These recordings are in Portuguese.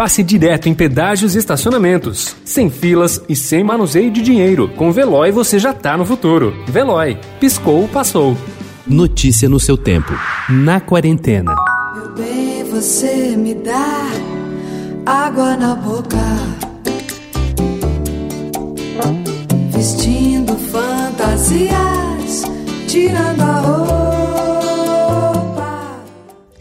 passe direto em pedágios e estacionamentos. Sem filas e sem manuseio de dinheiro. Com Veloy você já tá no futuro. Veloy. Piscou, passou. Notícia no seu tempo. Na quarentena. Meu bem, você me dá água na boca. Vestindo fantasias, tirando a roupa.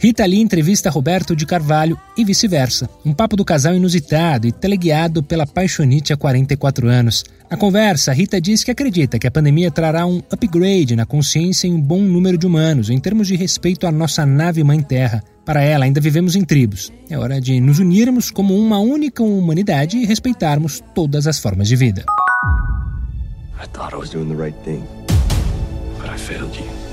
Rita Lee entrevista Roberto de Carvalho e vice-versa. Um papo do casal inusitado e teleguiado pela paixonite há 44 anos. Na conversa, Rita diz que acredita que a pandemia trará um upgrade na consciência em um bom número de humanos em termos de respeito à nossa nave Mãe Terra. Para ela, ainda vivemos em tribos. É hora de nos unirmos como uma única humanidade e respeitarmos todas as formas de vida. I thought I was doing the right thing, but I failed you.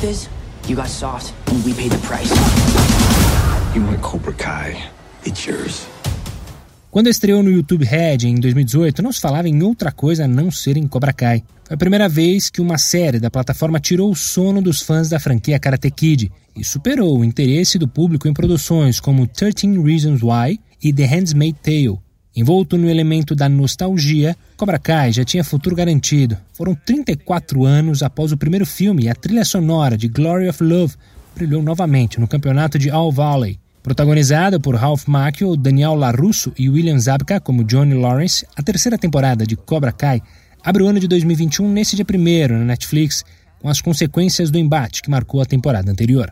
Truth is, you got soft, and we paid the price. You want Cobra Kai? It's yours. Quando estreou no YouTube Red em 2018, não se falava em outra coisa a não ser em Cobra Kai. Foi a primeira vez que uma série da plataforma tirou o sono dos fãs da franquia Karate Kid e superou o interesse do público em produções como 13 Reasons Why e The Handmaid's Tale. Envolto no elemento da nostalgia, Cobra Kai já tinha futuro garantido. Foram 34 anos após o primeiro filme e a trilha sonora de Glory of Love brilhou novamente no campeonato de All Valley. Protagonizada por Ralph Macchio, Daniel LaRusso e William Zabka como Johnny Lawrence, a terceira temporada de Cobra Kai abre o ano de 2021 nesse dia 1 na Netflix, com as consequências do embate que marcou a temporada anterior.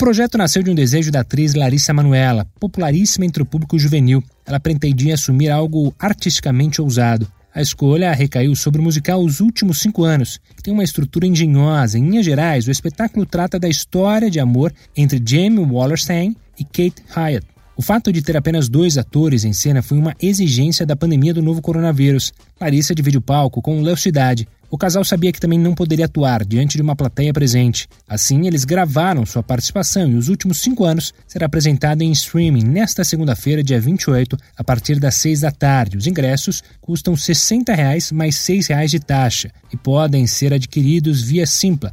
Projeto nasceu de um desejo da atriz Larissa Manoela, popularíssima entre o público juvenil. Ela pretendia assumir algo artisticamente ousado. A escolha recaiu sobre o musical Os Últimos Cinco Anos, que tem uma estrutura engenhosa. Em linhas gerais, o espetáculo trata da história de amor entre Jamie Wallerstein e Kate Hyatt. O fato de ter apenas dois atores em cena foi uma exigência da pandemia do novo coronavírus. Larissa divide o palco com Léo Cidade. O casal sabia que também não poderia atuar diante de uma plateia presente. Assim, eles gravaram sua participação e os últimos cinco anos será apresentado em streaming nesta segunda-feira, dia 28, a partir das seis da tarde. Os ingressos custam 60 reais mais 6 reais de taxa e podem ser adquiridos via Simpla